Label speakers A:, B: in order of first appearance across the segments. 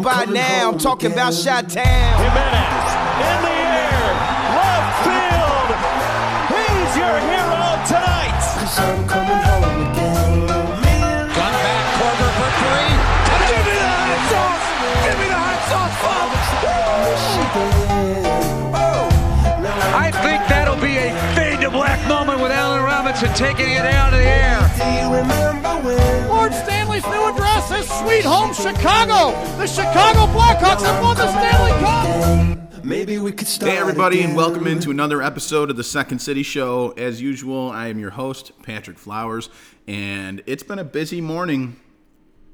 A: know by now. I'm talking about Shot Town.
B: Jimenez in the air, left field. He's your hero tonight.
C: With Allen Robinson taking it out of the air.
D: Do you remember when?
E: Lord Stanley's new address is Sweet Home Chicago. The Chicago Blackhawks have won the Stanley Cup.
D: Maybe we could start
F: Hey, everybody,
D: again.
F: and welcome into another episode of the Second City Show. As usual, I am your host, Patrick Flowers, and it's been a busy morning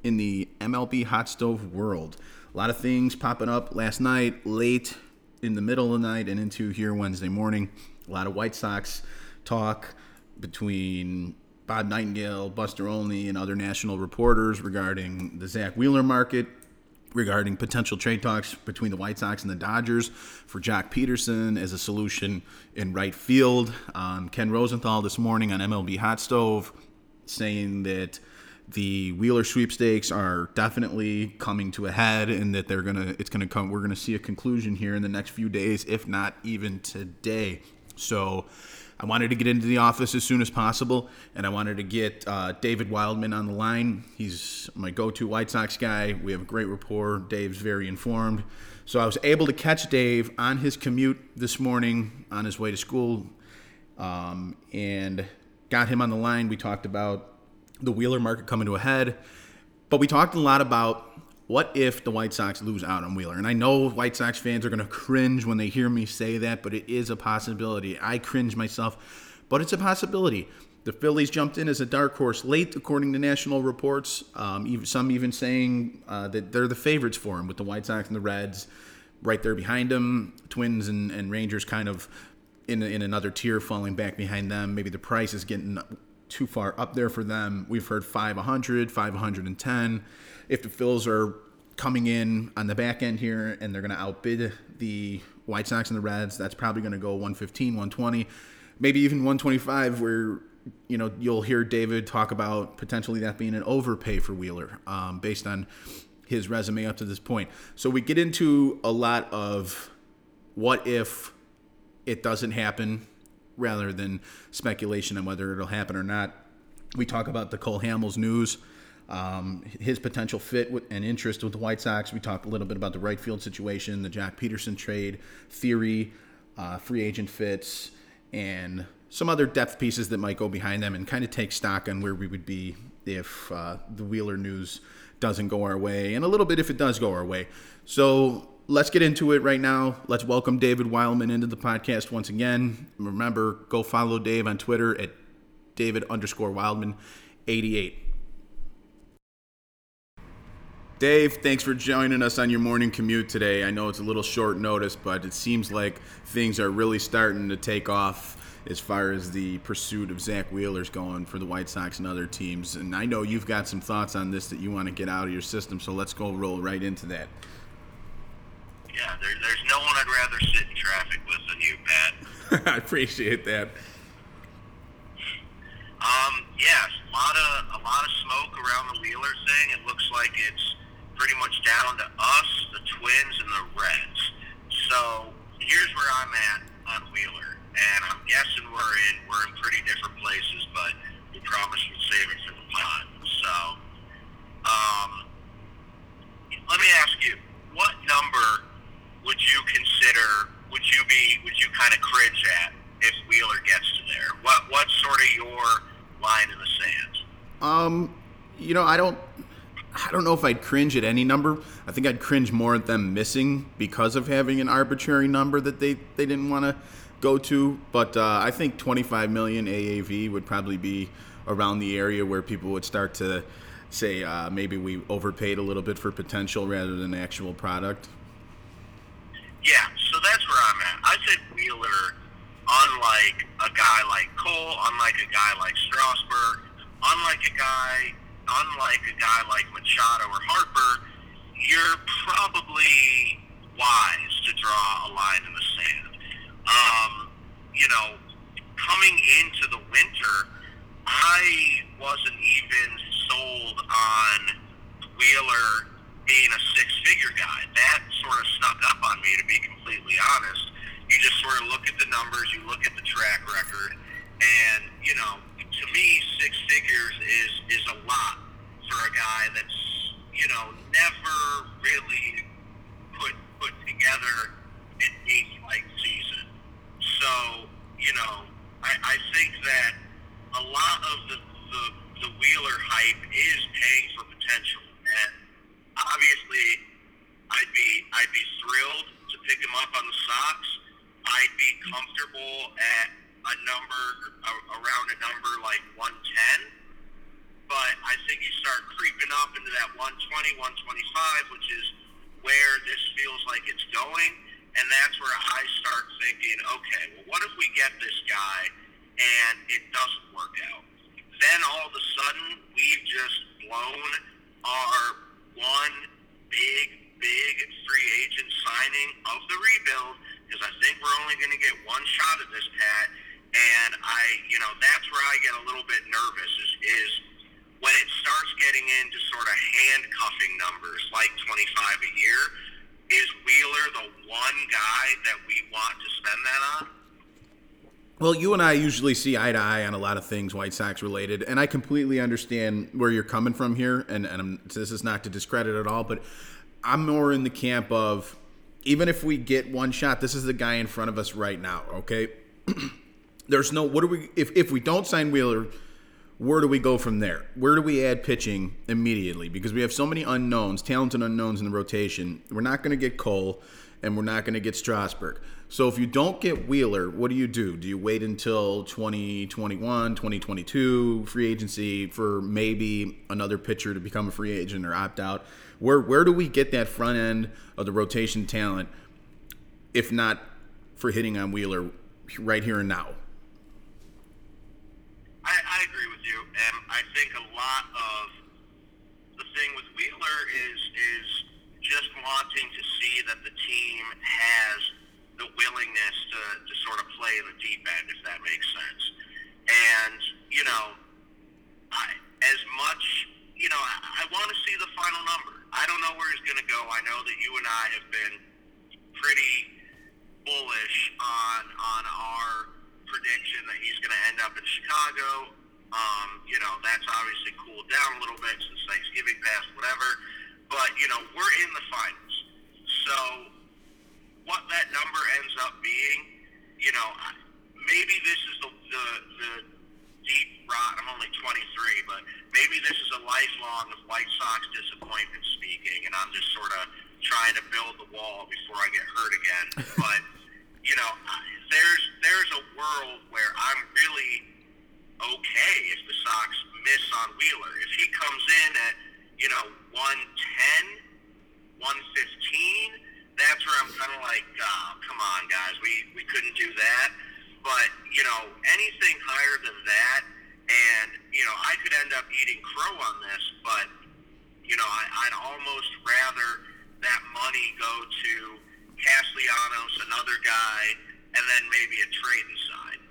F: in the MLB hot stove world. A lot of things popping up last night, late in the middle of the night, and into here Wednesday morning. A lot of White Sox talk between Bob Nightingale, Buster Olney, and other national reporters regarding the Zack Wheeler market, regarding potential trade talks between the White Sox and the Dodgers for Joc Pederson as a solution in right field. Um, Ken Rosenthal this morning on MLB Hot Stove saying that the Wheeler sweepstakes are definitely coming to a head and that they're gonna it's gonna come we're gonna see a conclusion here in the next few days, if not even today. So I wanted to get into the office as soon as possible, and I wanted to get uh, David Wildman on the line. He's my go-to White Sox guy. We have a great rapport. Dave's very informed, so I was able to catch Dave on his commute this morning on his way to school, um, and got him on the line. We talked about the Wheeler market coming to a head, but we talked a lot about what if the White Sox lose out on Wheeler? And I know White Sox fans are going to cringe when they hear me say that, but it is a possibility. I cringe myself, but it's a possibility. The Phillies jumped in as a dark horse late, according to national reports. Um, even, some even saying uh, that they're the favorites for him, with the White Sox and the Reds right there behind them. Twins and, and Rangers kind of in, in another tier, falling back behind them. Maybe the price is getting too far up there for them. We've heard 500, 510. If the Phils are coming in on the back end here and they're going to outbid the White Sox and the Reds, that's probably going to go 115, 120, maybe even 125 where you know you'll hear David talk about potentially that being an overpay for Wheeler um, based on his resume up to this point. So we get into a lot of what if it doesn't happen rather than speculation on whether it'll happen or not. We talk about the Cole Hamels news, um, his potential fit with, and interest with the White Sox. We talked a little bit about the right field situation, the Joc Pederson trade theory, uh, free agent fits, and some other depth pieces that might go behind them and kind of take stock on where we would be if uh, the Wheeler news doesn't go our way, and a little bit if it does go our way. So let's get into it right now. Let's welcome David Wildman into the podcast once again. Remember, go follow Dave on Twitter at David underscore Wildman 88. Dave, thanks for joining us on your morning commute today. I know it's a little short notice, but it seems like things are really starting to take off as far as the pursuit of Zack Wheeler's going for the White Sox and other teams. And I know you've got some thoughts on this that you want to get out of your system, so let's go roll right into that.
G: Yeah, there, there's no one I'd rather sit in traffic with than you, Pat.
F: I appreciate that.
G: Um, yes, a lot of a lot of smoke around the Wheeler thing. It looks like it's pretty much down to us, the Twins, and the Reds. So here's where I'm at on Wheeler, and I'm guessing we're in we're in pretty different places, but we promised we'd save it for the pod. So, um, let me ask you, what number would you consider? Would you be? Would you kind of cringe at if Wheeler gets to there? What What's sort of your line in the sand?
F: Um, you know, I don't, I don't know if I'd cringe at any number. I think I'd cringe more at them missing because of having an arbitrary number that they they didn't want to go to. But uh, I think 25 million AAV would probably be around the area where people would start to say uh, maybe we overpaid a little bit for potential rather than actual product.
G: Yeah, so that's where I'm at. I said Wheeler, unlike a guy like Cole, unlike a guy like Strasburg, unlike a guy, unlike a guy like Machado or Harper, you're probably wise to draw a line in the sand. Um, you know, coming into the winter, I wasn't even sold on Wheeler being a six-figure guy. That sort of snuck up on me, to be completely honest. You just sort of look at the numbers, you look at the track record, and you know, to me, six figures is is a lot for a guy that's you know never really put put together an eight like season. So you know, I, I think that a lot of the, the the Wheeler hype is paying for potential, and obviously, I'd be I'd be thrilled to pick him up on the Sox. I'd be comfortable at a number a- around a number like 110 but I think you start creeping up into that 120, 125, which is where this feels like it's going. And that's where I start thinking, okay, well, what if we get this guy and it doesn't work out? Then all of a sudden, we've just blown our one big, big free agent signing of the rebuild because I think we're only going to get one shot at this, Pat. And I, you know, that's where I get a little bit nervous is, is when it starts getting into sort of handcuffing numbers like 25 a year, is Wheeler the one guy that we want to spend that on?
F: Well, you and I usually see eye to eye on a lot of things White Sox related, and I completely understand where you're coming from here. And, and this is not to discredit at all, but I'm more in the camp of even if we get one shot, this is the guy in front of us right now. Okay, there's no what do we if if we don't sign Wheeler, where do we go from there? Where do we add pitching immediately? Because we have so many unknowns, talented unknowns in the rotation. We're not going to get Cole, and we're not going to get Strasburg. So if you don't get Wheeler, what do you do? Do you wait until 2021, 2022 free agency for maybe another pitcher to become a free agent or opt out? Where where do we get that front end of the rotation talent if not for hitting on Wheeler right here and now?
G: I, I agree with you, and I think a lot of the thing with Wheeler is is just wanting to see that the team has the willingness to, to sort of play the deep end, if that makes sense. And you know, I, as much you know, I, I want to see the final number. I don't know where he's going to go. I know that you and I have been pretty bullish on on our prediction that he's going to end up in Chicago. Um, you know, that's obviously cooled down a little bit since Thanksgiving passed, whatever. But you know, we're in the finals, so what that number ends up being, you know, maybe this is the the, the deep rot. I'm only 23, but maybe this is a lifelong of White Sox disappointment speaking, and I'm just sort of trying to build the wall before I get hurt again. But you know, there's there's a world where I'm really okay if the Sox miss on Wheeler. If he comes in at you know 110, 115, that's where I'm kind of like, oh, come on, guys, we we couldn't do that. But you know, anything higher than that, and you know, I could end up eating crow on this, but you know, I, I'd almost rather that money go to Castellanos, another guy, and then maybe a trade inside.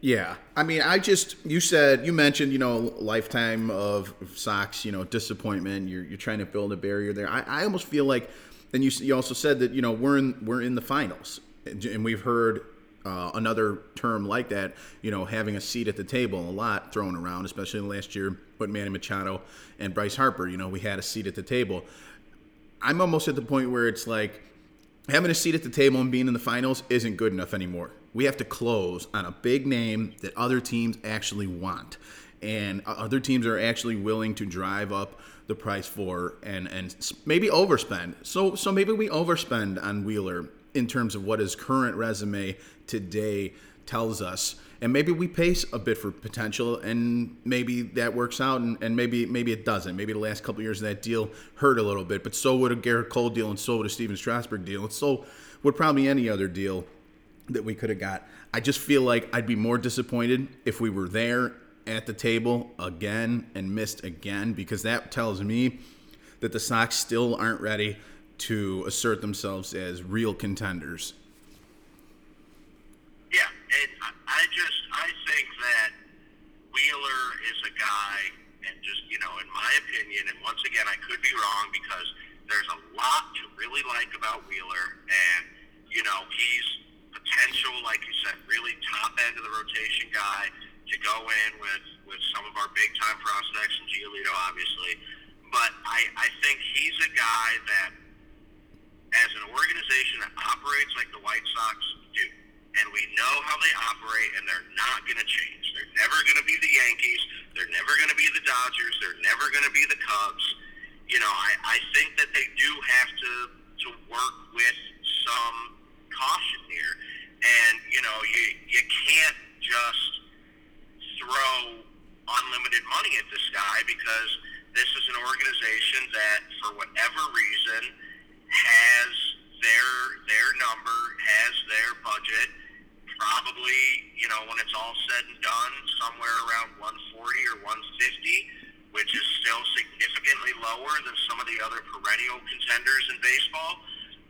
F: Yeah, I mean, I just you said you mentioned you know lifetime of Sox, you know disappointment. You're you're trying to build a barrier there. I, I almost feel like, and you you also said that you know we're in we're in the finals, and and we've heard uh, another term like that. You know, having a seat at the table a lot thrown around, especially last year with Manny Machado and Bryce Harper. You know, we had a seat at the table. I'm almost at the point where it's like having a seat at the table and being in the finals isn't good enough anymore. We have to close on a big name that other teams actually want, and other teams are actually willing to drive up the price for and and maybe overspend. So so maybe we overspend on Wheeler in terms of what his current resume today tells us. And maybe we pace a bit for potential, and maybe that works out, and, and maybe maybe it doesn't. Maybe the last couple years of that deal hurt a little bit, but so would a Gerrit Cole deal, and so would a Stephen Strasburg deal, and so would probably any other deal that we could have got. I just feel like I'd be more disappointed if we were there at the table again and missed again, because that tells me that the Sox still aren't ready to assert themselves as real contenders.
G: opinion, and once again, I could be wrong because there's a lot to really like about Wheeler, and you know he's potential, like you said, really top end of the rotation guy to go in with with some of our big time prospects and Giolito, obviously. But I, I think he's a guy that, as an organization that operates like the White Sox do, and we know how they operate, and they're not going to change. They're never going to be the Yankees. They're never going to be the Dodgers. They're never going to be the Cubs. You know, I, I think that they do have to to work with some caution here, and you know, you you can't just throw unlimited money at this guy because this is an organization that, for whatever reason, has their their number, has their budget. Probably, you know, when it's all said and done, somewhere around 140 or 150, which is still significantly lower than some of the other perennial contenders in baseball.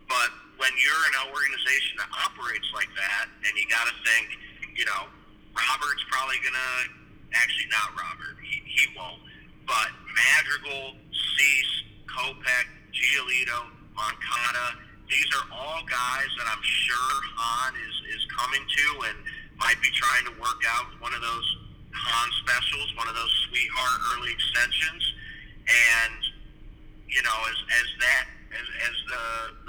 G: But when you're an organization that operates like that, and you got to think, you know, Robert's probably gonna actually not Robert. He, he won't. But Madrigal, Cease, Kopech, Giolito, Moncada, these are all guys that I'm sure Hahn is, is coming to and might be trying to work out one of those Hahn specials, one of those sweetheart early extensions. And, you know, as, as that, as, as the,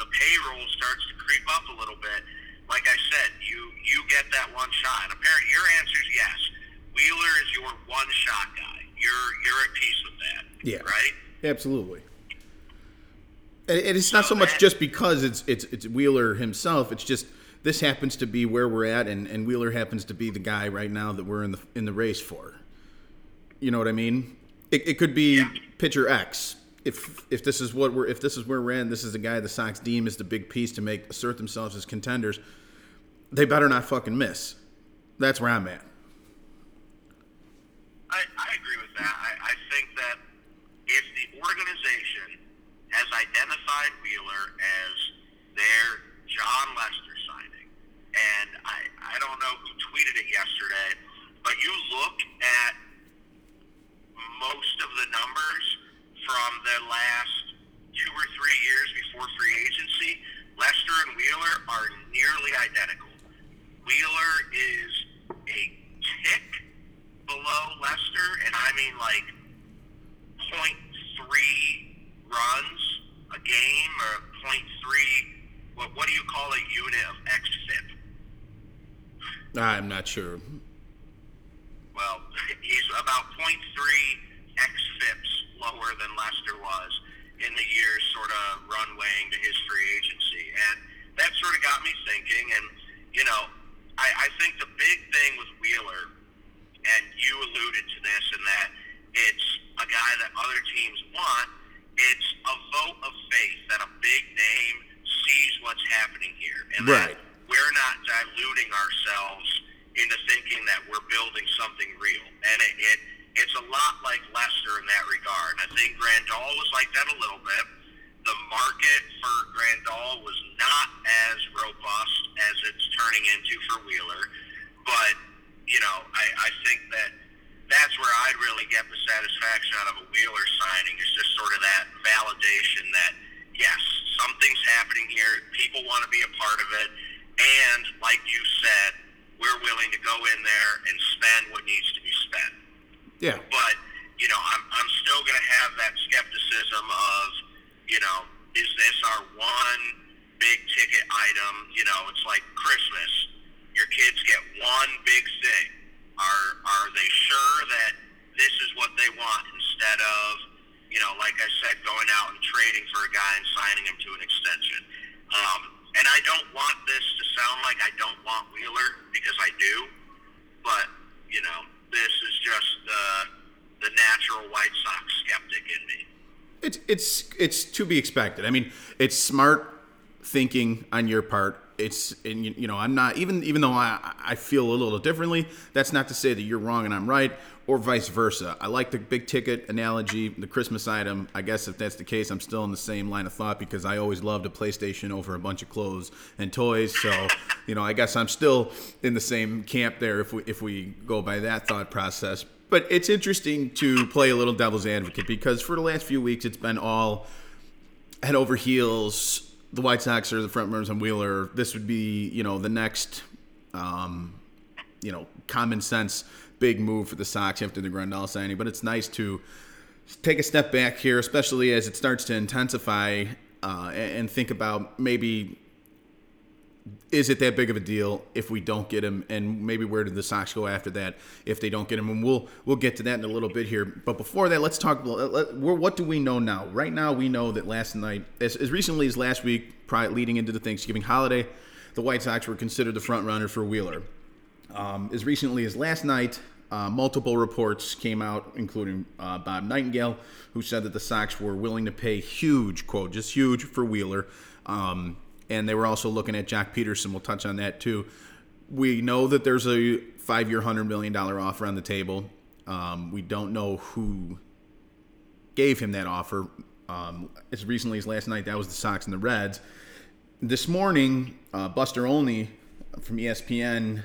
G: the payroll starts to creep up a little bit, like I said, you, you get that one shot. And apparently your answer is yes. Wheeler is your one shot guy. You're, you're at peace with that.
F: Yeah.
G: Right?
F: Absolutely. And and it's not so much just because it's it's it's Wheeler himself. It's just this happens to be where we're at, and, and Wheeler happens to be the guy right now that we're in the in the race for. You know what I mean? It, it could be pitcher X. If if this is what we're if this is where we're at, and this is the guy the Sox deem is the big piece to make assert themselves as contenders. They better not fucking miss. That's where I'm at.
G: I, I agree with that. I, I think that if the organization has identified Wheeler as their Jon Lester and I, I don't know who tweeted it yesterday, but you look at most of the numbers from the last two or three years before free agency, Lester and Wheeler are nearly identical. Wheeler is a tick below Lester, and I mean like 0.3 runs a game or 0.3. What, what do you call a unit of xFIP?
F: I'm not sure.
G: Well, he's about 0.3 xFIPs lower than Lester was in the years sort of runwaying to his free agency. And that sort of got me thinking. And, you know, I, I think the big thing with Wheeler, and you alluded to this, in that it's a guy that other teams want, it's a vote of faith that a big name sees what's happening here. And
F: Right.
G: that we're not diluting ourselves into thinking that we're building something real. And it, it it's a lot like Lester in that regard. I think Grandal was like that a little bit. The market for Grandal was not as robust as it's turning into for Wheeler. But, you know, I, I think that that's where I'd really get the satisfaction out of a Wheeler signing is just sort of that validation that, yes, something's happening here. People want to be a part of it. And, like you said, we're willing to go in there and spend what needs to be spent
F: Yeah.
G: but you know, I'm I'm still going to have that skepticism of, you know, is this our one big ticket item? You know, it's like Christmas. Your kids get one big thing. Are are they sure that this is what they want instead of, you know, like I said, going out and trading for a guy and signing him to an extension? Um, and I don't want this to sound like I don't want Wheeler because I do but you know, this is just uh, the natural White Sox skeptic in me.
F: It's it's it's to be expected. I mean, it's smart thinking on your part. It's and you know I'm not even even though I I feel a little differently. That's not to say that you're wrong and I'm right, or vice versa. I like the big ticket analogy, the Christmas item. I guess if that's the case, I'm still in the same line of thought because I always loved a PlayStation over a bunch of clothes and toys. So you know I guess I'm still in the same camp there if we if we go by that thought process. But it's interesting to play a little devil's advocate because for the last few weeks it's been all head over heels. The White Sox are the front runners on Wheeler. This would be, you know, the next um, you know, common sense big move for the Sox after the Grandal signing. But it's nice to take a step back here, especially as it starts to intensify, uh, and, think about maybe is it that big of a deal if we don't get him? And maybe where did the Sox go after that if they don't get him? And we'll we'll get to that in a little bit here. But before that let's talk what do we know now? Right now we know that last night as, as recently as last week probably leading into the Thanksgiving holiday the White Sox were considered the front runner for Wheeler um, as recently as last night uh, multiple reports came out including uh, Bob Nightingale who said that the Sox were willing to pay huge quote just huge for Wheeler um, and they were also looking at Joc Pederson. We'll touch on that too. We know that there's a five-year, hundred million dollar offer on the table. Um, we don't know who gave him that offer. Um, as recently as last night, that was the Sox and the Reds. This morning, uh, Buster Olney from ESPN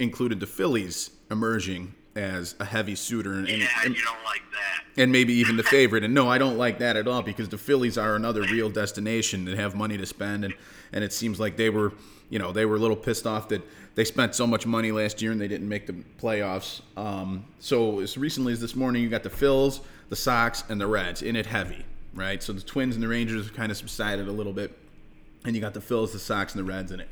F: included the Phillies emerging as a heavy suitor, and,
G: Yeah,
F: and,
G: like that.
F: and maybe even the favorite. And no, I don't like that at all because the Phillies are another real destination that have money to spend, and and it seems like they were, you know, they were a little pissed off that they spent so much money last year and they didn't make the playoffs. Um, so as recently as this morning, you got the Phils, the Sox, and the Reds in it heavy, right? So the Twins and the Rangers kind of subsided a little bit, and you got the Phils, the Sox, and the Reds in it.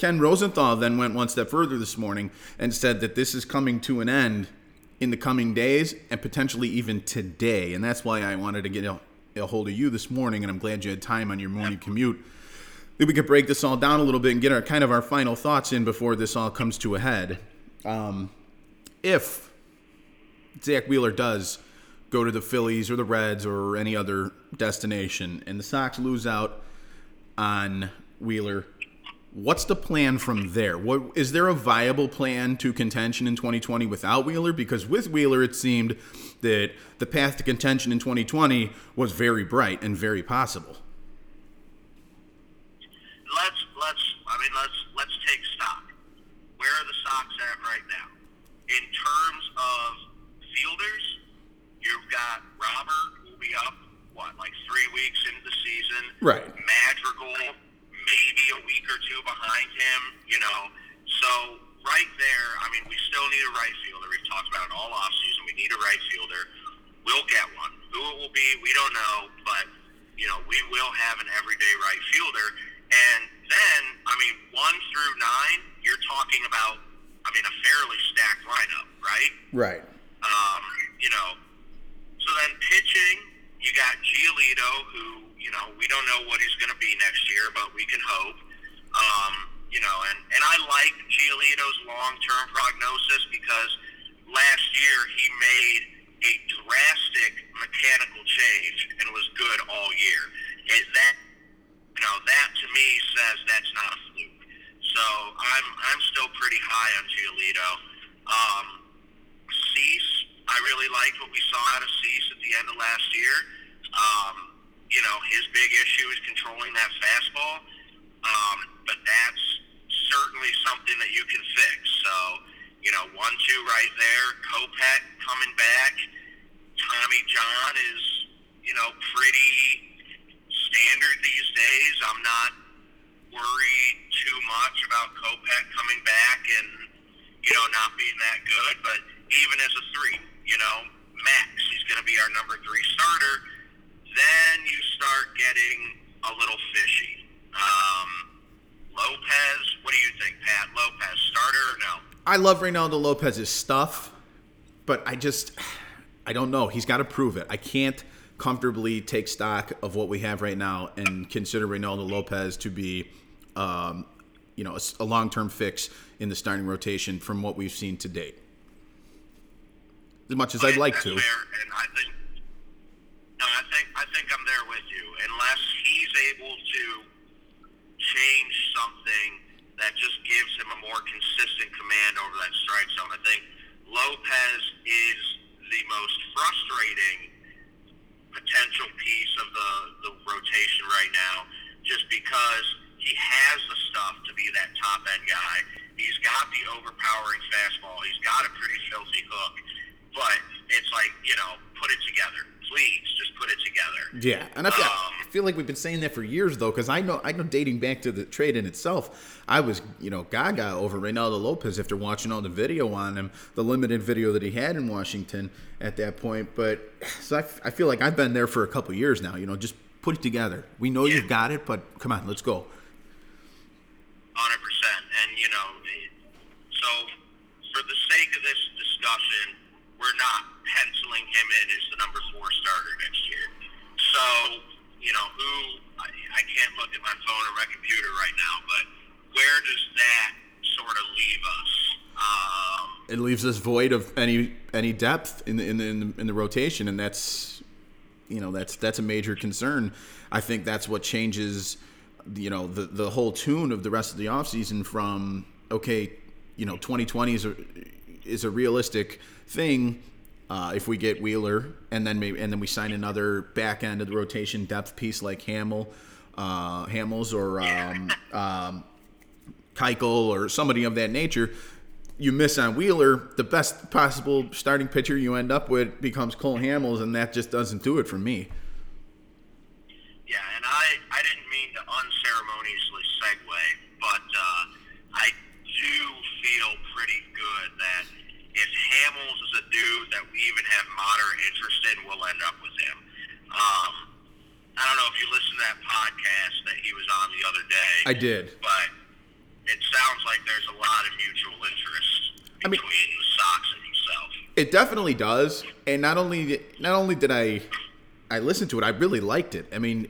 F: Ken Rosenthal then went one step further this morning and said that this is coming to an end in the coming days and potentially even today. And that's why I wanted to get a, a hold of you this morning, and I'm glad you had time on your morning commute. Maybe we could break this all down a little bit and get our kind of our final thoughts in before this all comes to a head. Um, if Zack Wheeler does go to the Phillies or the Reds or any other destination, and the Sox lose out on Wheeler, what's the plan from there? What is there a viable plan to contention in 2020 without Wheeler? Because with Wheeler, it seemed that the path to contention in 2020 was very bright and very possible.
G: let's let's I mean let's let's take stock. Where are the Sox at right now? In terms of fielders, you've got Robert who will be up what like three weeks into the season.
F: Right.
G: Madrigal maybe a week or two behind him. You know, so right there, I mean, we still need a right fielder. We've talked about it all off season. We need a right fielder. We'll get one. Who it will be, we don't know, but you know, we will have an everyday right fielder. And then, I mean, one through nine, you're talking about, I mean, a fairly stacked lineup, right?
F: Right.
G: Um, you know, so then pitching, you got Giolito, who you know we don't know what he's going to be next year, but we can hope. Um, you know, and and I like Giolito's long-term prognosis because last year he made a drastic mechanical change and was good all year. It, that you know that to me says that's not a fluke. So I'm I'm still pretty high on Giolito. Um, Cease, I really liked what we saw out of Cease the end of last year. Um, you know, his big issue is controlling that fastball, um, but that's certainly something that you can fix. So, you know, one two right there. Kopech coming back. Tommy John is, you know, pretty standard these days. I'm not worried too much about Kopech coming back and you know not being that good. But even as a three, you know, Max, he's going to be our number three starter. Then you start getting a little fishy. Um, Lopez, what do you think, Pat? Lopez, starter or no?
F: I love Reynaldo Lopez's stuff, but I just I don't know. He's got to prove it. I can't comfortably take stock of what we have right now and consider Reynaldo Lopez to be, um, you know, a long-term fix in the starting rotation from what we've seen to date. As much as I'd like to.
G: And I think, no, I think I think I'm there with you. Unless he's able to change something that just gives him a more consistent command over that strike zone, I think Lopez is the most frustrating potential piece of the the rotation right now, just because he has the stuff to be that top end guy. He's got the overpowering fastball. He's got a pretty filthy hook, but it's like you know, put it together, please, just put it together.
F: Yeah, and I feel,
G: Um,
F: feel like we've been saying that for years though, because I know I know dating back to the trade in itself, I was you know gaga over Reynaldo Lopez after watching all the video on him, the limited video that he had in Washington at that point. But so I, f- I feel like I've been there for a couple years now. You know, just put it together. We know you've got it, but come on, let's go.
G: Hundred percent, and you know, so for the sake of this discussion, we're not penciling him in as the number four starter next year. So, you know, who I, I can't look at my phone or my computer right now, but where does that sort of leave us? Um,
F: It leaves us void of any any depth in the in the in the, in the rotation, and that's you know that's that's a major concern. I think that's what changes you know the the whole tune of the rest of the offseason from okay you know 2020 is is a realistic thing uh, if we get Wheeler and then maybe and then we sign another back end of the rotation depth piece like Hamill uh, Hamels or um, um, Keuchel or somebody of that nature, you miss on Wheeler, the best possible starting pitcher you end up with becomes Cole Hamels, and that just doesn't do it for me.
G: Yeah, and I, I didn't mean to unceremoniously segue, but uh, I do feel pretty good that if Hamels is a dude that we even have moderate interest we'll end up with him. Um, I don't know if you listened to that podcast that he was on the other day.
F: I did.
G: But it sounds like there's a lot of mutual interest
F: I mean-
G: between the Sox and himself.
F: It definitely does, and not only not only did I I listened to it, I really liked it. I mean,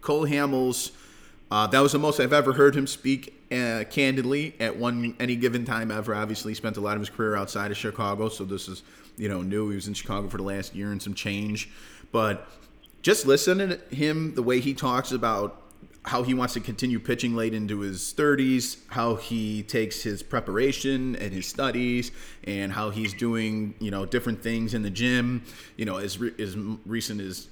F: Cole Hamels, uh, that was the most I've ever heard him speak uh, candidly at one any given time ever. Obviously, spent a lot of his career outside of Chicago, so this is you know knew He was in Chicago for the last year and some change, but just listening to him, the way he talks about how he wants to continue pitching late into his 30s, how he takes his preparation and his studies, and how he's doing, you know, different things in the gym, you know, as, re- as recent as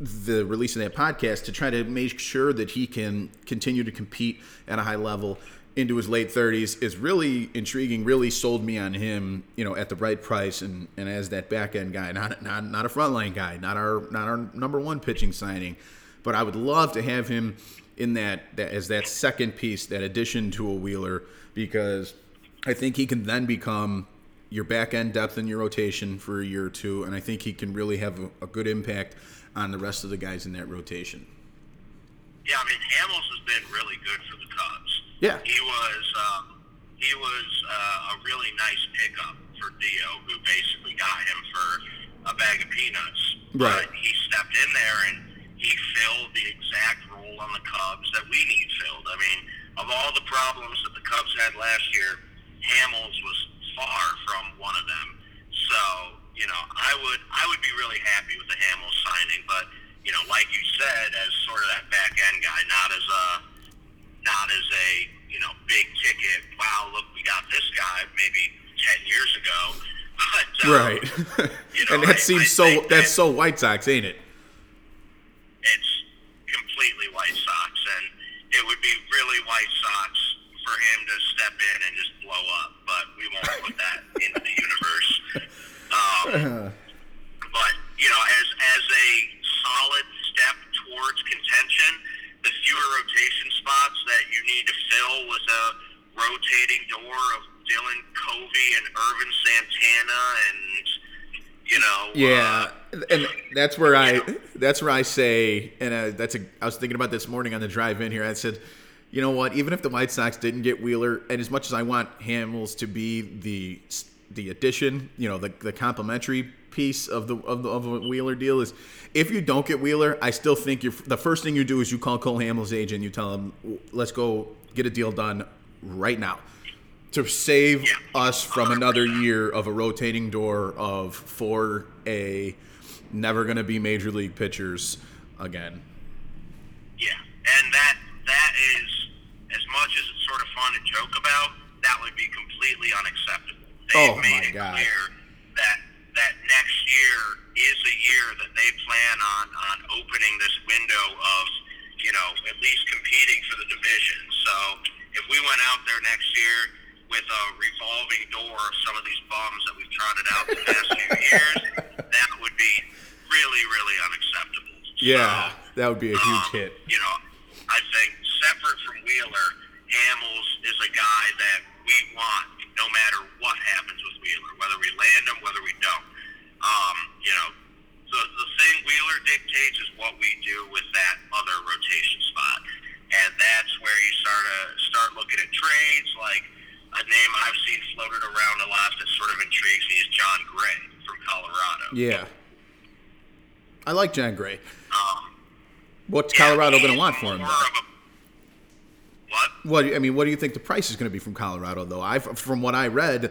F: the release of that podcast to try to make sure that he can continue to compete at a high level into his late 30s is really intriguing really sold me on him you know at the right price and and as that back end guy not not not a frontline guy not our not our number one pitching signing but I would love to have him in that, that as that second piece that addition to a Wheeler because I think he can then become your back end depth in your rotation for a year or two, and I think he can really have a, a good impact on the rest of the guys in that rotation.
G: Yeah, I mean Hamels has been really good for the Cubs.
F: Yeah.
G: he was um, he was uh, a really nice pickup for Theo, who basically got him for a bag of peanuts.
F: Right.
G: But he stepped in there and he filled the exact role on the Cubs that we need filled. I mean, of all the problems that the Cubs had last year, Hamels was far from one of them. So, you know, I would I would be really happy with the Hamels signing, but you know, like you said, as sort of that back end guy, not as a not as a you know big ticket. Wow, look, we got this guy maybe ten years ago. But, um,
F: Right.
G: you know,
F: and that
G: I-
F: seems
G: I
F: so that's
G: that-
F: so White Sox, ain't it?
G: it's completely White Sox, and it would be really White Sox for him to step in and just blow up. But we won't put that into the universe. Um, but you know, as as a solid step towards contention, the rotation spots that you need to fill with a rotating door of Dylan Covey and Ervin Santana and you know
F: Yeah,
G: uh,
F: and that's where I that's where I say, and uh, that's a I was thinking about this morning on the drive in here. I said, you know what? Even if the White Sox didn't get Wheeler, and as much as I want Hamels to be the the addition, you know, the the complementary piece of the of the of a Wheeler deal is, if you don't get Wheeler, I still think you the first thing you do is you call Cole Hamels' agent, you tell him, let's go get a deal done right now to save us from another year of a rotating door of four A, never going to be major league pitchers again.
G: Yeah, and that that is as much as it's sort of fun to joke about. That would be completely unacceptable. They've
F: Oh,
G: made
F: my
G: it
F: God.
G: clear that that next year is a year that they plan on on opening this window of you know at least competing for the division. So if we went out there next year with a revolving door of some of these bums that we've trotted out the past few years, that would be really really unacceptable.
F: Yeah,
G: So,
F: that would be a huge
G: Um,
F: hit.
G: You know, I think separate from Wheeler, Hamels is a guy that we want no matter what happens with Wheeler, whether we land him, whether we don't. Um, you know, the the thing Wheeler dictates is what we do with that other rotation spot, and that's where you start to start looking at trades. Like a name I've seen floated around a lot that sort of intrigues me is Jon Gray from Colorado.
F: Yeah. I like Jon Gray.
G: Um,
F: What's
G: yeah,
F: Colorado going to want for him?
G: more of a- What?
F: What I mean, what do you think the price is going to be from Colorado? Though I, from what I read,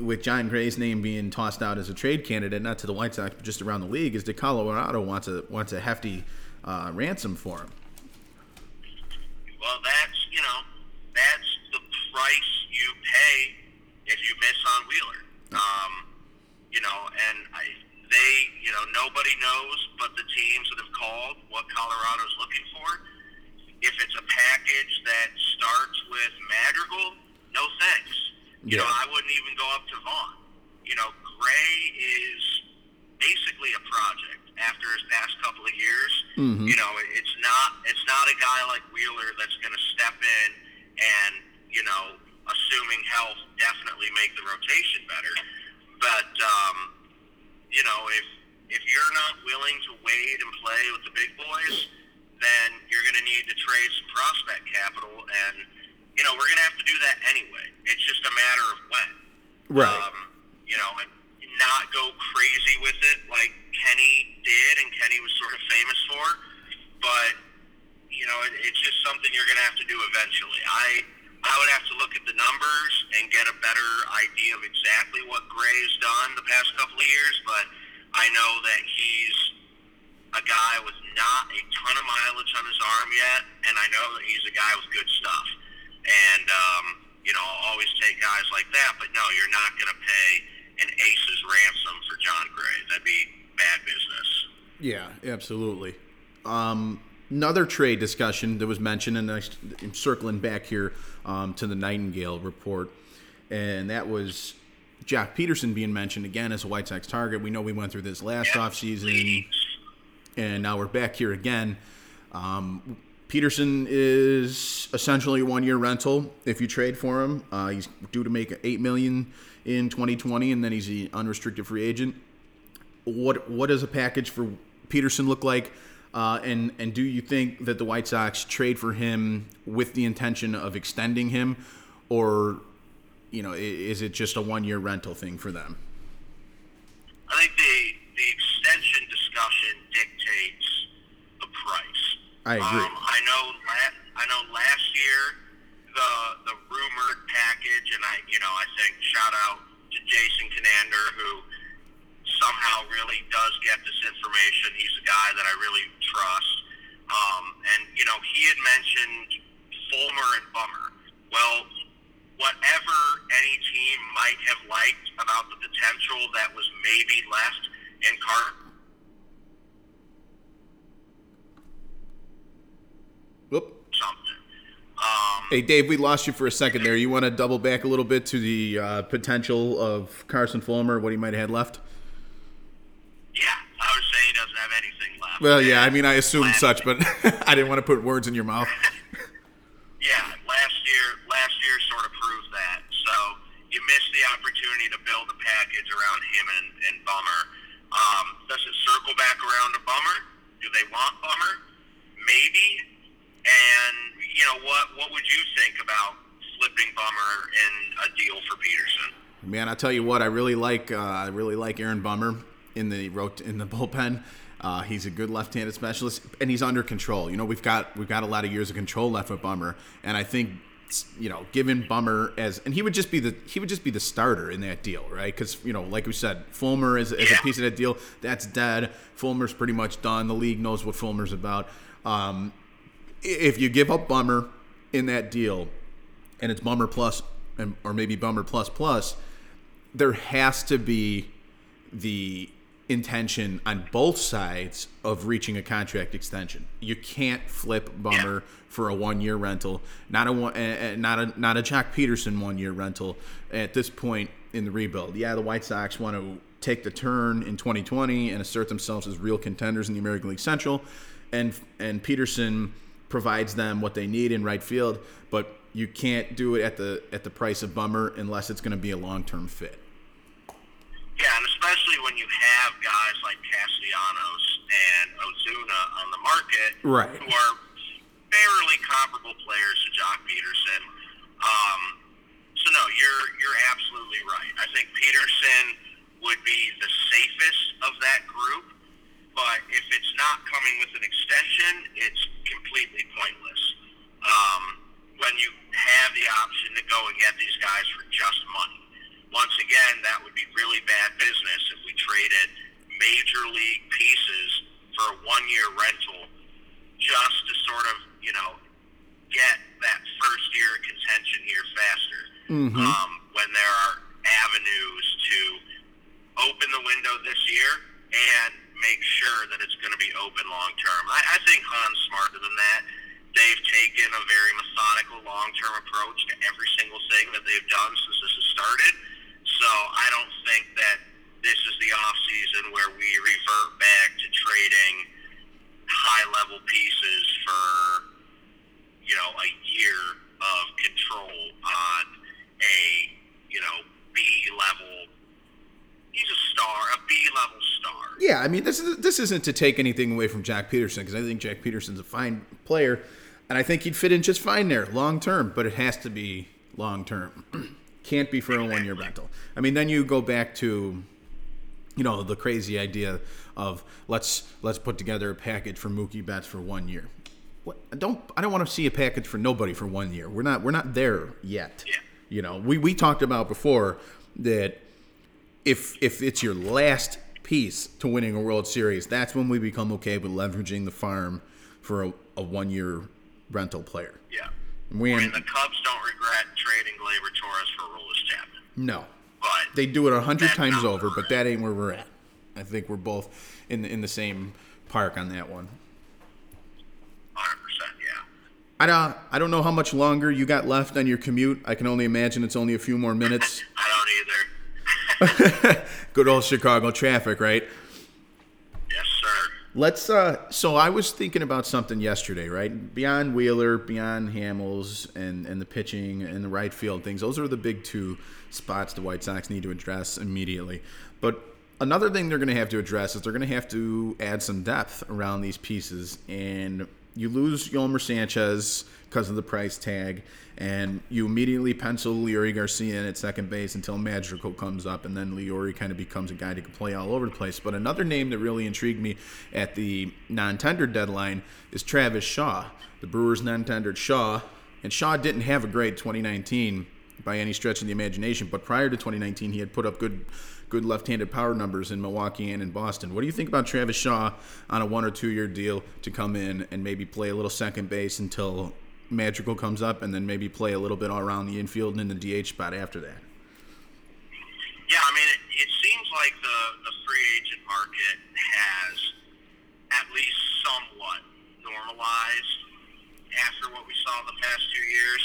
F: with Jon Gray's name being tossed out as a trade candidate, not to the White Sox, but just around the league, is that Colorado wants a wants a hefty uh, ransom for him.
G: Well, that's you know, that's the price you pay if you miss on Wheeler. Um, you know, and I, they, you know, nobody knows but the teams that have called what Colorado's looking for. If it's a package that starts with Madrigal, no thanks. You know,
F: Yeah.
G: I wouldn't even go up to Vaughn. You know, Gray is basically a project after his past couple of years. You know, it's not it's not a guy like Wheeler that's going to step in and you know, assuming health, definitely make the rotation better. But um, you know, if if you're not willing to wade and play with the big boys, then you're going to need to trade some prospect capital, and you know we're going to have to do that anyway. It's just a matter of when. Um, you know, and not go crazy with it like Kenny did, and Kenny was sort of famous for. But you know, it, it's just something you're going to have to do eventually. I I would have to look at the numbers and get a better idea of exactly what Gray's done the past couple of years, but I know that he's a guy with not a ton of mileage on his arm yet, and I know that he's a guy with good stuff. And um, you know, I'll always take guys like that, but no, you're not going to pay an ace's ransom for Jon Gray. That'd be bad business.
F: Yeah, absolutely. Um, another trade discussion that was mentioned, and I'm circling back here um, to the Nightingale report, and that was Joc Pederson being mentioned again as a White Sox target. We know we went through this last offseason, and now we're back here again. Um, Pederson is essentially a one-year rental if you trade for him. Uh, he's due to make eight million in 2020, and then he's an unrestricted free agent what what does a package for Pederson look like? Uh, and and do you think that the White Sox trade for him with the intention of extending him, or you know, is it just a one year rental thing for them?
G: I think the the extension discussion dictates the price.
F: I agree.
G: Um, I know. La- I know. Last year, the the rumored package, and I, you know, I think shout out to Jason Conander who somehow really does get this information. He's a guy that I really trust. Um, and you know, he had mentioned Fulmer and Bummer. Well, whatever any team might have liked about the potential that was maybe left in Car
F: Whoop.
G: something. Um,
F: Hey Dave, we lost you for a second there. You want to double back a little bit to the uh, potential of Carson Fulmer, what he might have had left?
G: yeah, I was saying he doesn't have anything left.
F: Well, yeah, I mean, I
G: And
F: assumed such, but I didn't want to put words in your mouth.
G: Yeah, last year, last year sort of proved that. So you missed the opportunity to build a package around him and, and Bummer. Um, does it circle back around to Bummer? Do they want Bummer? Maybe. And you know what? What would you think about slipping Bummer in a deal for Pederson?
F: Man, I tell you what, I really like uh, I really like Aaron Bummer in the rot- in the bullpen. Uh, he's a good left-handed specialist, and he's under control. You know, we've got we've got a lot of years of control left with Bummer, and I think you know, given Bummer as and he would just be the he would just be the starter in that deal, right? Because you know, like we said, Fulmer is, is a piece of that deal that's dead. Fulmer's pretty much done. The league knows what Fulmer's about. Um, if you give up Bummer in that deal, and it's Bummer plus, and, or maybe Bummer plus plus, there has to be the intention on both sides of reaching a contract extension. You can't flip Bummer for a one-year rental, not a one, uh, uh, not a not a Joc Pederson one-year rental at this point in the rebuild. Yeah, the White Sox want to take the turn in 2020 and assert themselves as real contenders in the American League Central. and and Pederson provides them what they need in right field, but you can't do it at the at the price of Bummer unless it's going to be a long term fit.
G: Yeah, and especially when you have guys like Castellanos and Ozuna on the market,
F: Right.
G: who are fairly comparable players to Joc Pederson. Um, so no, you're you're absolutely right. I think Peterson would be the safest of that group, but if it's not coming with an extension, it's completely pointless. Um, when you have the option to go and get these guys for just money. Once again, that would be really bad business if we traded major league pieces for a one-year rental just to sort of, you know, get that first year of contention here faster. Um, when there are avenues to open the window this year and make sure that it's going to be open long term. I, I think Hahn's smarter than that. They've taken a very methodical, long term approach to every single thing that they've done since this has started. So I don't think that this is the off season where we revert back to trading high level pieces for you know a year of control on a you know B level. He's a star, a B level star.
F: Yeah, I mean this is this isn't to take anything away from Joc Pederson because I think Joc Pederson's a fine player, and I think he'd fit in just fine there long term. But it has to be long term. Can't be for a one year rental. I mean, then you go back to, you know, the crazy idea of let's let's put together a package for Mookie Betts for one year. What I don't I don't want to see a package for nobody for one year. We're not we're not there yet.
G: Yeah.
F: You know, we we talked about before that if if it's your last piece to winning a World Series, that's when we become okay with leveraging the farm for a, a one year rental player.
G: Yeah.
F: We
G: I the Cubs don't regret trading Gleyber Torres for Aroldis Chapman,
F: no,
G: but
F: they do it a hundred times over, but that ain't where we're at. I think we're both in the, in the same park on that one.
G: 100%, yeah.
F: I don't I don't know how much longer you got left on your commute. I can only imagine it's only a few more minutes.
G: I don't either.
F: Good old Chicago traffic, right? Let's. Uh, so I was thinking about something yesterday, right? Beyond Wheeler, beyond Hamels, and and the pitching and the right field things. Those are the big two spots the White Sox need to address immediately. But another thing they're going to have to address is they're going to have to add some depth around these pieces. And you lose Yolmer Sanchez because of the price tag, and you immediately pencil Leury Garcia in at second base until Madrigal comes up, and then Leury kind of becomes a guy that can play all over the place. But another name that really intrigued me at the non-tender deadline is Travis Shaw. The Brewers non-tendered Shaw, and Shaw didn't have a great 2019 by any stretch of the imagination. But prior to 2019, he had put up good, good left-handed power numbers in Milwaukee and in Boston. What do you think about Travis Shaw on a one or two-year deal to come in and maybe play a little second base until Madrigal comes up, and then maybe play a little bit all around the infield and in the DH spot after that?
G: Yeah, I mean, it, it seems like the, the free agent market has at least somewhat normalized after what we saw the past two years.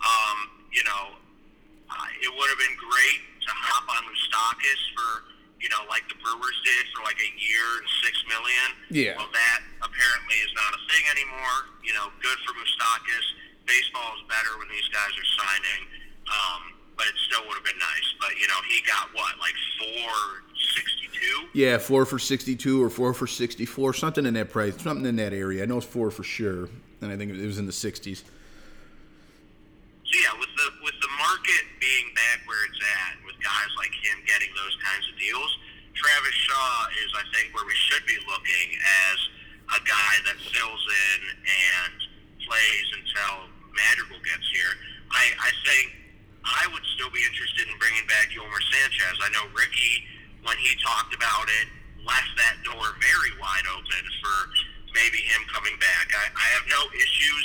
G: Um, you know, uh, it would have been great to hop on Moustakas for, you know, like the Brewers did for like a year and six million.
F: Yeah.
G: Well, that apparently is not a thing anymore. You know, good for Moustakas. Baseball is better when these guys are signing. Um, but it still would have been nice. But you know, he got what, like four sixty-two?
F: Yeah, four for 62 or four for 64, something in that price, something in that area. I know it's four for sure, and I think it was in the 60s.
G: So yeah, with the with the market being back where it's at, with guys like him getting those kinds of deals, Travis Shaw is I think where we should be looking as a guy that fills in and plays until Madrigal gets here. I I think I would still be interested in bringing back Yolmer Sanchez. I know Ricky, when he talked about it, left that door very wide open for maybe him coming back. I, I have no issues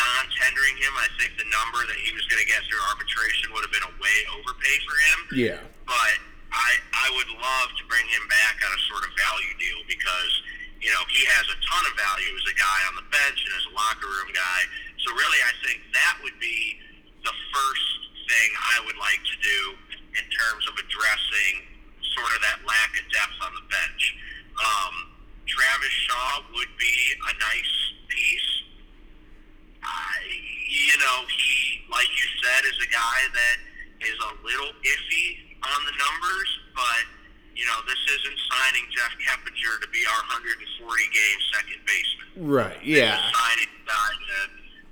G: non-tendering him. I think the number that he was going to get through arbitration would have been a way overpay for him.
F: Yeah.
G: But I I would love to bring him back on a sort of value deal because you know, he has a ton of value as a guy on the bench and as a locker room guy. So really, I think that would be the first thing I would like to do in terms of addressing sort of that lack of depth on the bench. Um, Travis Shaw would be a nice piece. I, you know, he, like you said, is a guy that is a little iffy on the numbers, but you know this isn't signing Jeff Keppinger to be our 140 game second baseman.
F: Right. Yeah.
G: Signing a guy to,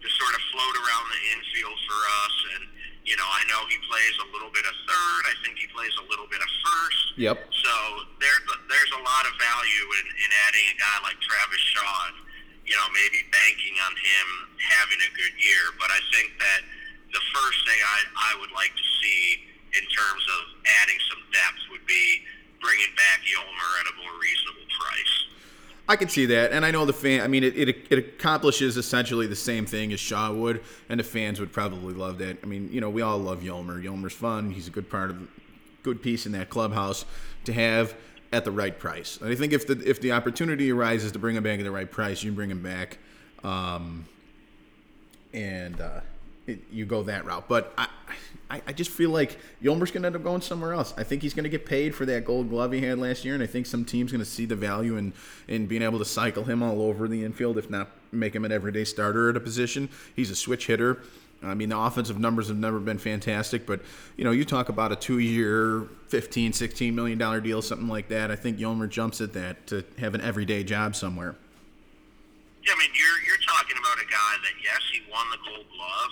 G: to sort of float around the infield for us, and you know I know he plays a little bit of third. I think he plays a little bit of first.
F: Yep.
G: So there's there's a lot of value in, in adding a guy like Travis Shaw. And, you know, maybe banking on him having a good year. But I think that the first thing I, I would like to see in terms of adding some depth would be bringing back Yolmer at a more reasonable price.
F: I can see that, and I know the fan. I mean, it, it it accomplishes essentially the same thing as Shaw would, and the fans would probably love that. I mean, you know, we all love Yolmer. Yolmer's fun. He's a good part of, good piece in that clubhouse to have at the right price. And I think if the if the opportunity arises to bring him back at the right price, you bring him back, um, and uh, it, you go that route. But I, I, I just feel like Yolmer's going to end up going somewhere else. I think he's going to get paid for that Gold Glove he had last year, and I think some team's going to see the value in in being able to cycle him all over the infield, if not make him an everyday starter at a position. He's a switch hitter. I mean, the offensive numbers have never been fantastic, but you know, you talk about a two-year, 15, 16 million dollar deal, something like that. I think Yolmer jumps at that to have an everyday job somewhere.
G: Yeah, I mean, you're you're talking about a guy that yes, he won the Gold Glove,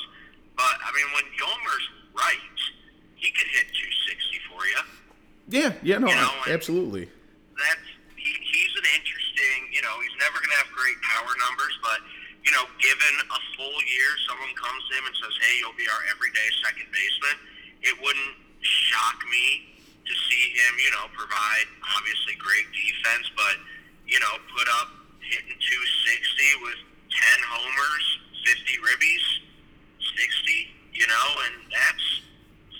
G: but I mean, when Yolmer's right, he could hit 260 for you.
F: Yeah, yeah, no,
G: You know,
F: absolutely.
G: that's he, he's an interesting. You know, he's never going to have great power numbers, but you know, given a full year, someone comes to him and says, "Hey, you'll be our everyday second baseman." It wouldn't shock me to see him, you know, provide obviously great defense, but you know, put up hitting 260 with 10 homers, 50 ribbies, 60. You know, and that's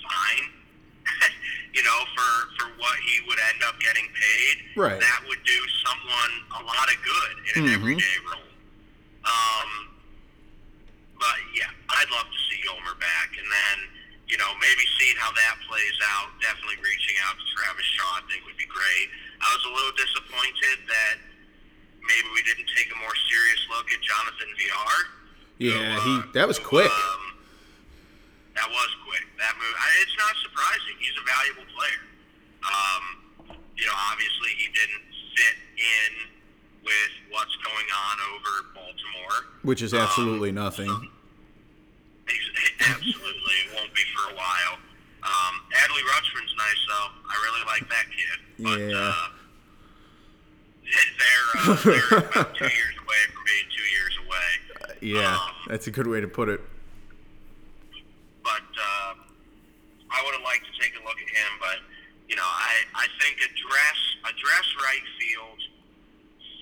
G: fine. you know, for for what he would end up getting paid,
F: Right.
G: that would do someone a lot of good in an
F: Mhm.
G: everyday role. Um, but yeah, I'd love to see Yolmer back, and then you know maybe seeing how that plays out. Definitely reaching out to Travis Shaw, I think would be great. I was a little disappointed that maybe we didn't take a more serious look at Jonathan Villar.
F: Yeah,
G: who,
F: he that was
G: who,
F: quick.
G: Um, that was quick. That move. I, it's not surprising. He's a valuable player. Um, you know, obviously he didn't fit in with what's going on over Baltimore.
F: Which is absolutely nothing.
G: He's, absolutely, it won't be for a while. Um, Adley Rutschman's nice though. I really like that kid. But,
F: Yeah.
G: Uh, they're, uh, they're about two years away from being two years away.
F: Yeah,
G: Um,
F: that's a good way to put it.
G: but uh, I would have liked to take a look at him. But you know, I I think address address right field,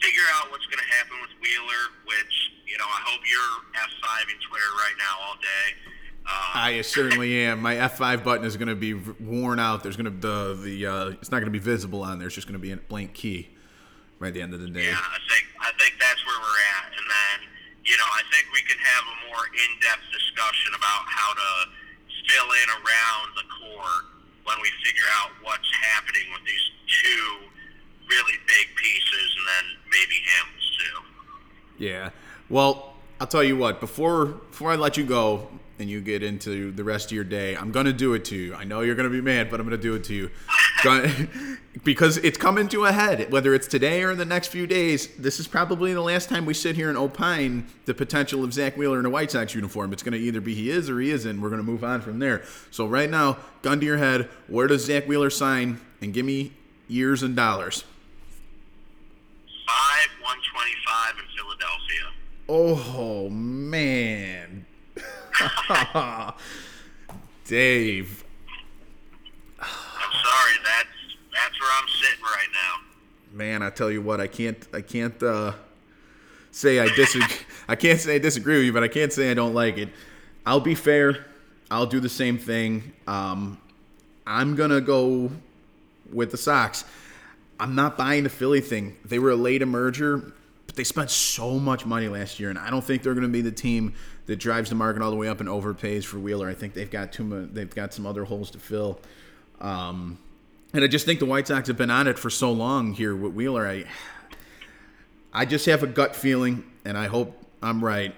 G: figure out what's going to happen with Wheeler. Which you know, I hope you're F five in Twitter right now all day. Uh,
F: I certainly am. My F5 button is going to be worn out. There's going to the the uh, it's not going to be visible on there. It's just going to be a blank key by the end of the day.
G: Yeah, I think I think that's where we're at, and then you know I think we can have a more in-depth discussion about how to fill in around the core when we figure out what's happening with these two really big pieces, and then maybe Hamels too.
F: Yeah. Well, I'll tell you what. Before before I let you go and you get into the rest of your day, I'm gonna do it to you. I know you're gonna be mad, but I'm gonna do it to you. Gonna- because it's coming to a head. Whether it's today or in the next few days, this is probably the last time we sit here and opine the potential of Zack Wheeler in a White Sox uniform. It's gonna either be he is or he isn't. We're gonna move on from there. So right now, gun to your head. Where does Zack Wheeler sign? And give me years and dollars.
G: Five one twenty-five in Philadelphia.
F: Oh man. Dave.
G: I'm sorry, that's that's where I'm sitting right now.
F: Man, I tell you what, I can't I can't uh say I disagree I can't say I disagree with you, but I can't say I don't like it. I'll be fair. I'll do the same thing. Um I'm gonna go with the Sox. I'm not buying the Philly thing. They were a late emerger, but they spent so much money last year, and I don't think they're going to be the team that drives the market all the way up and overpays for Wheeler. I think they've got too much. They've got some other holes to fill. Um, and I just think the White Sox have been on it for so long here with Wheeler. I, I just have a gut feeling, and I hope I'm right.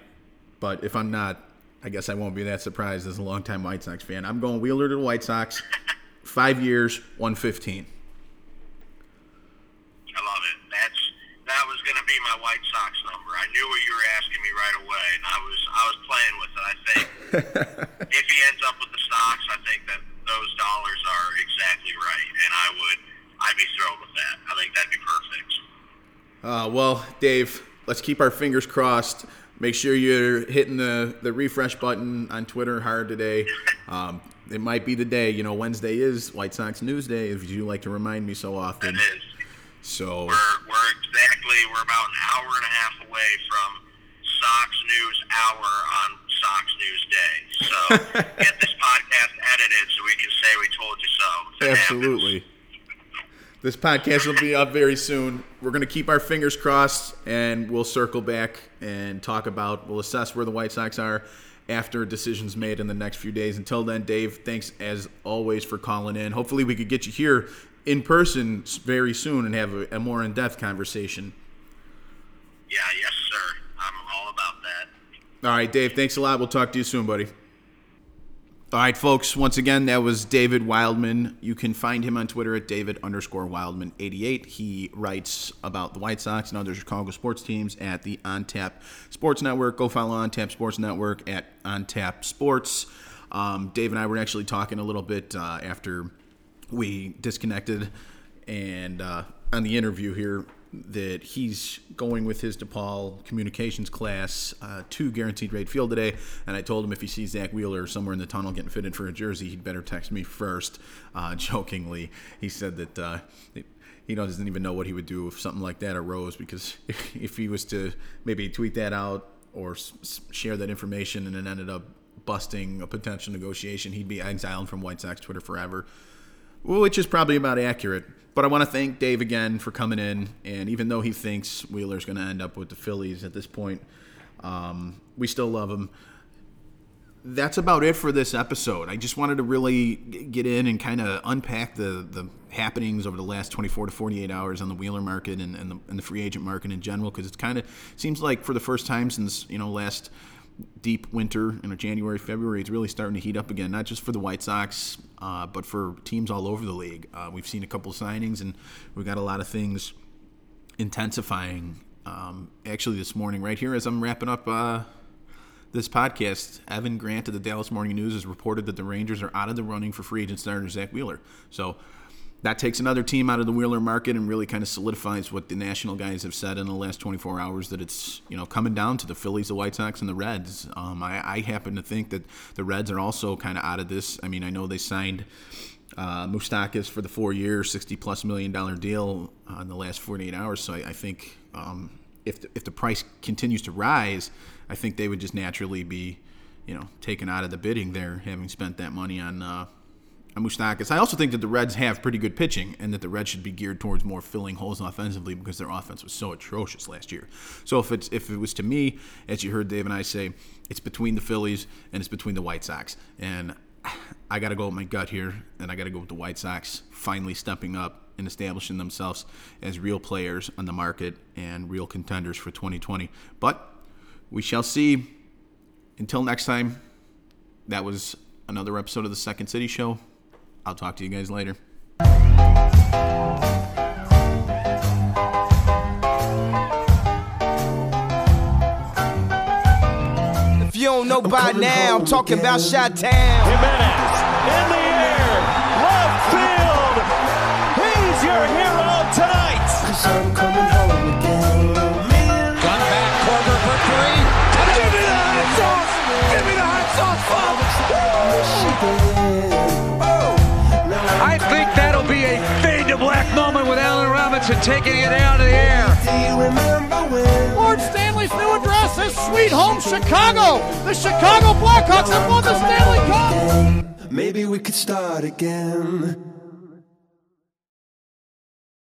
F: But if I'm not, I guess I won't be that surprised as a longtime White Sox fan. I'm going Wheeler to the White Sox. Five years, 115.
G: I love it. That's that was going to be my White Sox number. I knew what you were asking me right away, and I was I was playing with it. I think if he ends up with the Sox, I think that those dollars are exactly right, and I would I'd be thrilled with that. I think that'd be perfect.
F: Uh, well, Dave, let's keep our fingers crossed. Make sure you're hitting the, the refresh button on Twitter hard today. Um, it might be the day. You know, Wednesday is White Sox News Day, if you like to remind me so often.
G: It is.
F: So,
G: We're we're exactly we're about an hour and a half away from Sox News Hour on Sox News Day. So get this podcast edited so we can say we told you so.
F: Absolutely. This podcast will be up very soon. We're going to keep our fingers crossed and we'll circle back and talk about, we'll assess where the White Sox are after decisions made in the next few days. Until then, Dave, thanks as always for calling in. Hopefully, we could get you here in person very soon and have a, a more in depth conversation.
G: Yeah, yes, sir. I'm all about that.
F: All right, Dave, thanks a lot. We'll talk to you soon, buddy. All right, folks. Once again, that was David Wildman. You can find him on Twitter at David underscore Wildman eighty eight. He writes about the White Sox and other Chicago sports teams at the On Tap Sports Network. Go follow On Tap Sports Network at On Tap Sports. Um, Dave and I were actually talking a little bit uh, after we disconnected, and uh, on the interview here that he's going with his DePaul communications class uh, to Guaranteed Rate Field today. And I told him if he sees Zack Wheeler somewhere in the tunnel getting fitted for a jersey, he'd better text me first. Uh, jokingly, he said that uh, he doesn't even know what he would do if something like that arose because if he was to maybe tweet that out or s- share that information and it ended up busting a potential negotiation, he'd be exiled from White Sox Twitter forever which is probably about accurate. But I want to thank Dave again for coming in. And even though he thinks Wheeler's going to end up with the Phillies at this point, um, we still love him. That's about it for this episode. I just wanted to really get in and kind of unpack the, the happenings over the last 24 to 48 hours on the Wheeler market and, and, the, and the free agent market in general, because it's kind of seems like for the first time since you know last deep winter in January, February, it's really starting to heat up again. Not just for the White Sox, uh, but for teams all over the league. Uh, we've seen a couple signings, and we've got a lot of things intensifying. Um, actually, this morning, right here, as I'm wrapping up uh, this podcast, Evan Grant of the Dallas Morning News has reported that the Rangers are out of the running for free agent starter Zack Wheeler. So that takes another team out of the Wheeler market and really kind of solidifies what the national guys have said in the last 24 hours that it's you know coming down to the Phillies, the White Sox, and the Reds. Um, I, I happen to think that the Reds are also kind of out of this. I mean, I know they signed uh, Moustakas for the four year, 60 plus million dollar deal uh, in the last 48 hours. So I, I think um, if the, if the price continues to rise, I think they would just naturally be you know taken out of the bidding there, having spent that money on. Uh, on I also think that the Reds have pretty good pitching and that the Reds should be geared towards more filling holes offensively because their offense was so atrocious last year. So if it's if it was to me, as you heard Dave and I say, it's between the Phillies and it's between the White Sox. And I got to go with my gut here, and I got to go with the White Sox finally stepping up and establishing themselves as real players on the market and real contenders for 2020. But we shall see. Until next time, that was another episode of the Second City Show. I'll talk to you guys later.
A: If you don't know by now, I'm talking about Shot Town.
B: Jimenez in the air, left field. He's your hero tonight.
C: With Allen Robinson taking it out of the air.
D: You remember when?
E: Lord Stanley's new address is Sweet Home Chicago. The Chicago Blackhawks have won the Stanley Cup.
D: Maybe we could start again.